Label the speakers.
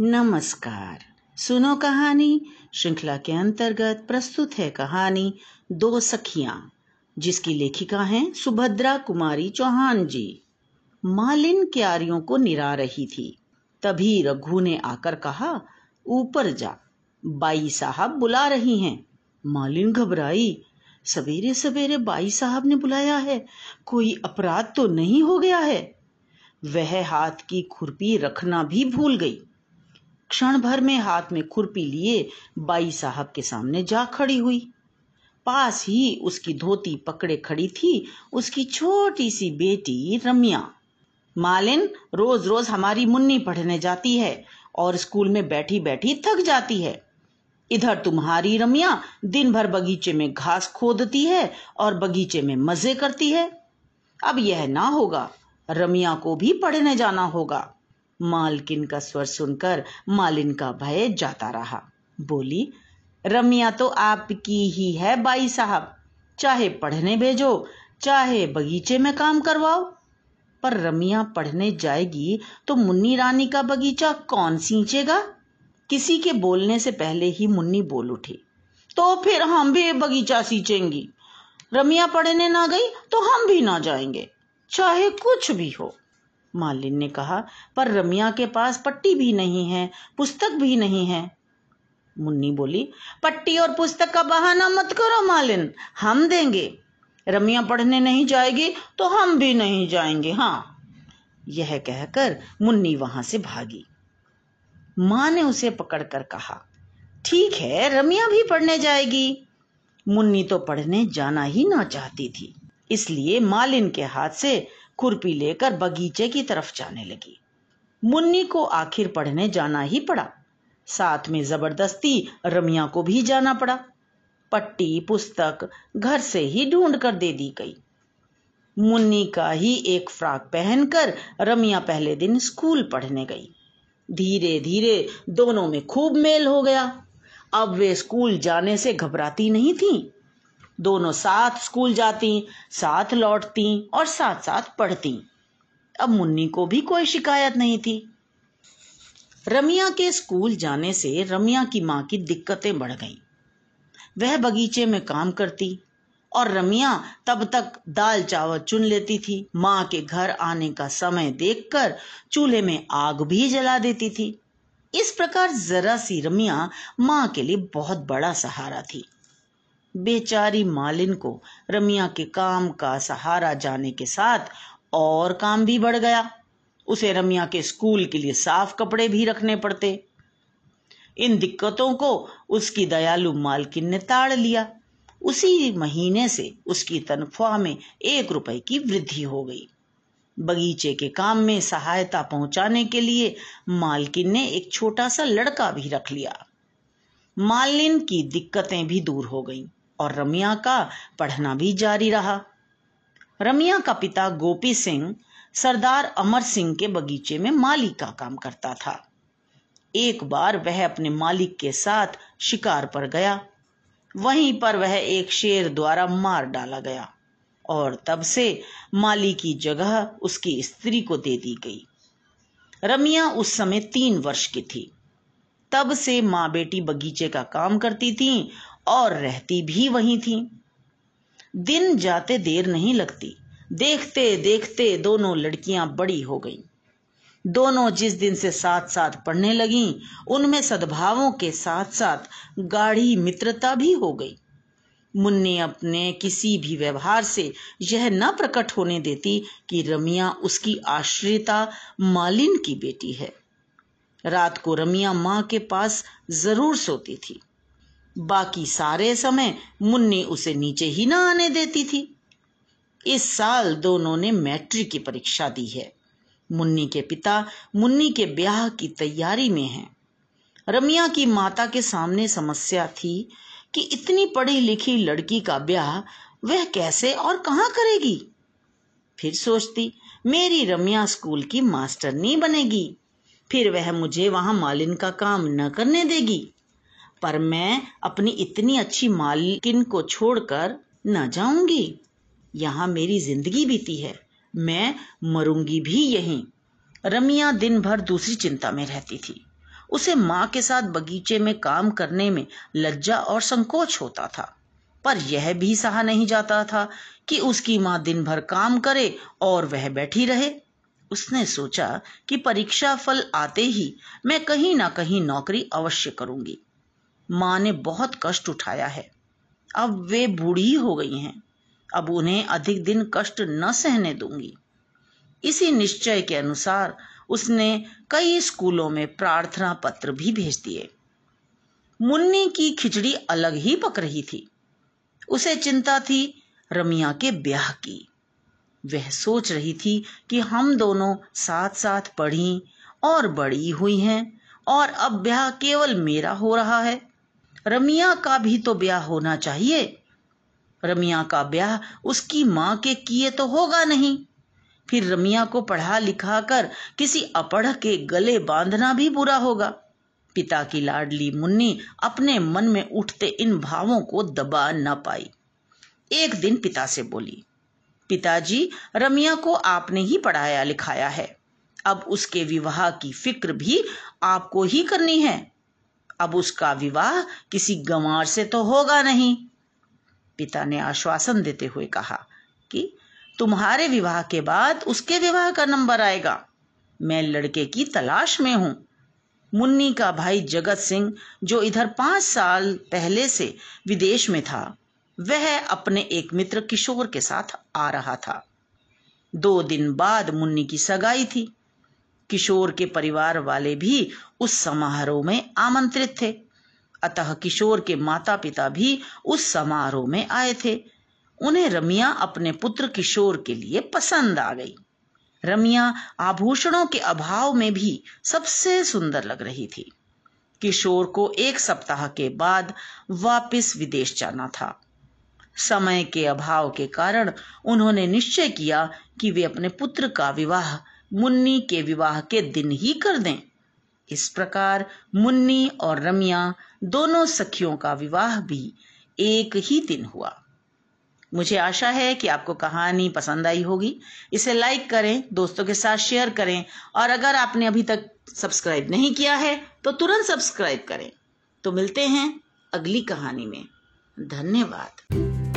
Speaker 1: नमस्कार। सुनो कहानी। श्रृंखला के अंतर्गत प्रस्तुत है कहानी दो सखियाँ, जिसकी लेखिका हैं सुभद्रा कुमारी चौहान जी। मालिन क्यारियों को निरा रही थी। तभी रघु ने आकर कहा, ऊपर जा। बाई साहब बुला रही हैं। मालिन घबराई। सवेरे सवेरे बाई साहब ने बुलाया है। कोई अपराध तो नहीं हो गया है। वह हाथ की खुरपी रखना भी भूल गई। क्षण भर में हाथ में खुरपी लिए बाई साहब के सामने जा खड़ी हुई। पास ही उसकी धोती पकड़े खड़ी थी उसकी छोटी सी बेटी रम्या। मालिन रोज रोज हमारी मुन्नी पढ़ने जाती है और स्कूल में बैठी बैठी थक जाती है। इधर तुम्हारी रमिया दिन भर बगीचे में घास खोदती है और बगीचे में मज़े करती है। अब यह ना होगा, रमिया को भी पढ़ने जाना होगा। मालकिन का स्वर सुनकर मालिन का भय जाता रहा। बोली, रमिया तो आपकी ही है बाई साहब। चाहे पढ़ने भेजो, चाहे बगीचे में काम करवाओ। पर रमिया पढ़ने जाएगी तो मुन्नी रानी का बगीचा कौन सींचेगा? किसी के बोलने से पहले ही मुन्नी बोल उठी तो फिर हम भी बगीचा सींचेंगी। रमिया पढ़ने ना गई तो हम भी ना जाएँगे, चाहे कुछ भी हो। मालिन ने कहा, पर रमिया के पास पट्टी भी नहीं है, पुस्तक भी नहीं है। मुन्नी बोली, पट्टी और पुस्तक का बहाना मत करो मालिन, हम देंगे। रमिया पढ़ने नहीं जाएगी तो हम भी नहीं जाएँगे हाँ। यह कहकर मुन्नी वहाँ से भागी। माँ ने उसे पकड़कर कहा, ठीक है, रमिया भी पढ़ने जाएगी। मुन्नी तो पढ़ने जाना ही ना चाहती थी, इसलिए मालिन के हाथ से खुरपी लेकर बगीचे की तरफ़ जाने लगी। मुन्नी को आखिर पढ़ने जाना ही पड़ा। साथ में ज़बरदस्ती रमिया को भी जाना पड़ा। पट्टी, पुस्तक घर से ही ढूंढ कर दे दी गई। मुन्नी का ही एक फ्रॉक पहनकर रमिया पहले दिन स्कूल पढ़ने गई। धीरे धीरे दोनों में खूब मेल हो गया। अब वे स्कूल जाने से घबराती नहीं थी। दोनों साथ स्कूल जाती, साथ लौटती और साथ साथ पढ़ती। अब मुन्नी को भी कोई शिकायत नहीं थी। रमिया के स्कूल जाने से रमिया की माँ की दिक्कतें बढ़ गईं। वह बगीचे में काम करती और रमिया तब तक दाल चावल चुन लेती थी। माँ के घर आने का समय देखकर चूल्हे में आग भी जला देती थी। इस प्रकार जरा सी रमिया माँ के लिए बहुत बड़ा सहारा थी। बेचारी मालिन को रमिया के काम का सहारा जाने के साथ और काम भी बढ़ गया। उसे रमिया के स्कूल के लिए साफ़ कपड़े भी रखने पड़ते। इन दिक्कतों को उसकी दयालु मालकिन ने ताड़ लिया। उसी महीने से उसकी तनख्वाह में एक रुपए की वृद्धि हो गई। बगीचे के काम में सहायता पहुँचाने के लिए मालकिन ने एक छोटा सा लड़का भी रख लिया। मालिन की दिक्कतें भी दूर हो गईं। और रमिया का पढ़ना भी जारी रहा। रमिया का पिता गोपी सिंह सरदार अमर सिंह के बगीचे में माली का काम करता था। एक बार वह अपने मालिक के साथ शिकार पर गया। वहीं पर वह एक शेर द्वारा मार डाला गया और तब से माली की जगह उसकी स्त्री को दे दी गई। रमिया उस समय तीन वर्ष की थी। तब से माँ बेटी बगीचे का काम करती थी और रहती भी वहीं थी। दिन जाते देर नहीं लगती। देखते देखते दोनों लड़कियाँ बड़ी हो गईं। दोनों जिस दिन से साथ साथ पढ़ने लगी, उनमें सद्भावों के साथ साथ गाढ़ी मित्रता भी हो गई। मुन्नी अपने किसी भी व्यवहार से यह न प्रकट होने देती कि रमिया उसकी आश्रिता मालिन की बेटी है। रात को रमिया माँ के पास ज़रूर सोती थी। बाकी सारे समय मुन्नी उसे नीचे ही ना आने देती थी। इस साल दोनों ने मैट्रिक की परीक्षा दी है। मुन्नी के पिता मुन्नी के ब्याह की तैयारी में हैं। रमिया की माता के सामने समस्या थी कि इतनी पढ़ी लिखी लड़की का ब्याह वह कैसे और कहाँ करेगी। फिर सोचती, मेरी रमिया स्कूल की मास्टर नहीं बनेगी। फिर वह मुझे वहाँ मालिन का काम न करने देगी। पर मैं अपनी इतनी अच्छी मालकिन को छोड़कर न जाऊँगी। यहाँ मेरी ज़िंदगी बीती है। मैं मरूँगी भी यहीं। रमिया दिन भर दूसरी चिंता में रहती थी। उसे माँ के साथ बगीचे में काम करने में लज्जा और संकोच होता था। पर यह भी सहा नहीं जाता था कि उसकी माँ दिन भर काम करे और वह बैठी रहे। उसने सोचा कि परीक्षा फल आते ही मैं कहीं ना कहीं नौकरी अवश्य करूँगी। माँ ने बहुत कष्ट उठाया है। अब वे बूढ़ी हो गई हैं। अब उन्हें अधिक दिन कष्ट न सहने दूँगी। इसी निश्चय के अनुसार उसने कई स्कूलों में प्रार्थना पत्र भी भेज दिए। मुन्नी की खिचड़ी अलग ही पक रही थी। उसे चिंता थी रमिया के ब्याह की। वह सोच रही थी कि हम दोनों साथ साथ पढ़ी और बड़ी हुई हैं और अब ब्याह केवल मेरा हो रहा है। रमिया का भी तो ब्याह होना चाहिए। रमिया का ब्याह उसकी माँ के किए तो होगा नहीं। फिर रमिया को पढ़ा लिखा कर किसी अपढ़ के गले बांधना भी बुरा होगा। पिता की लाडली मुन्नी अपने मन में उठते इन भावों को दबा न पाई। एक दिन पिता से बोली, पिताजी, रमिया को आपने ही पढ़ाया लिखाया है। अब उसके विवाह की फ़िक्र भी आपको ही करनी है। अब उसका विवाह किसी गंवार से तो होगा नहीं। पिता ने आश्वासन देते हुए कहा कि तुम्हारे विवाह के बाद उसके विवाह का नंबर आएगा। मैं लड़के की तलाश में हूँ। मुन्नी का भाई जगत सिंह, जो इधर पाँच साल पहले से विदेश में था, वह अपने एक मित्र किशोर के साथ आ रहा था। दो दिन बाद मुन्नी की सगाई थी। किशोर के परिवार वाले भी उस समारोह में आमंत्रित थे। अतः किशोर के माता पिता भी उस समारोह में आए थे। उन्हें रमिया अपने पुत्र किशोर के लिए पसंद आ गई। रमिया आभूषणों के अभाव में भी सबसे सुंदर लग रही थी। किशोर को एक सप्ताह के बाद वापस विदेश जाना था। समय के अभाव के कारण उन्होंने निश्चय किया कि वे अपने पुत्र का विवाह मुन्नी के विवाह के दिन ही कर दें। इस प्रकार मुन्नी और रमिया दोनों सखियों का विवाह भी एक ही दिन हुआ। मुझे आशा है कि आपको कहानी पसंद आई होगी। इसे लाइक करें, दोस्तों के साथ शेयर करें और अगर आपने अभी तक सब्सक्राइब नहीं किया है तो तुरंत सब्सक्राइब करें। तो मिलते हैं अगली कहानी में। धन्यवाद।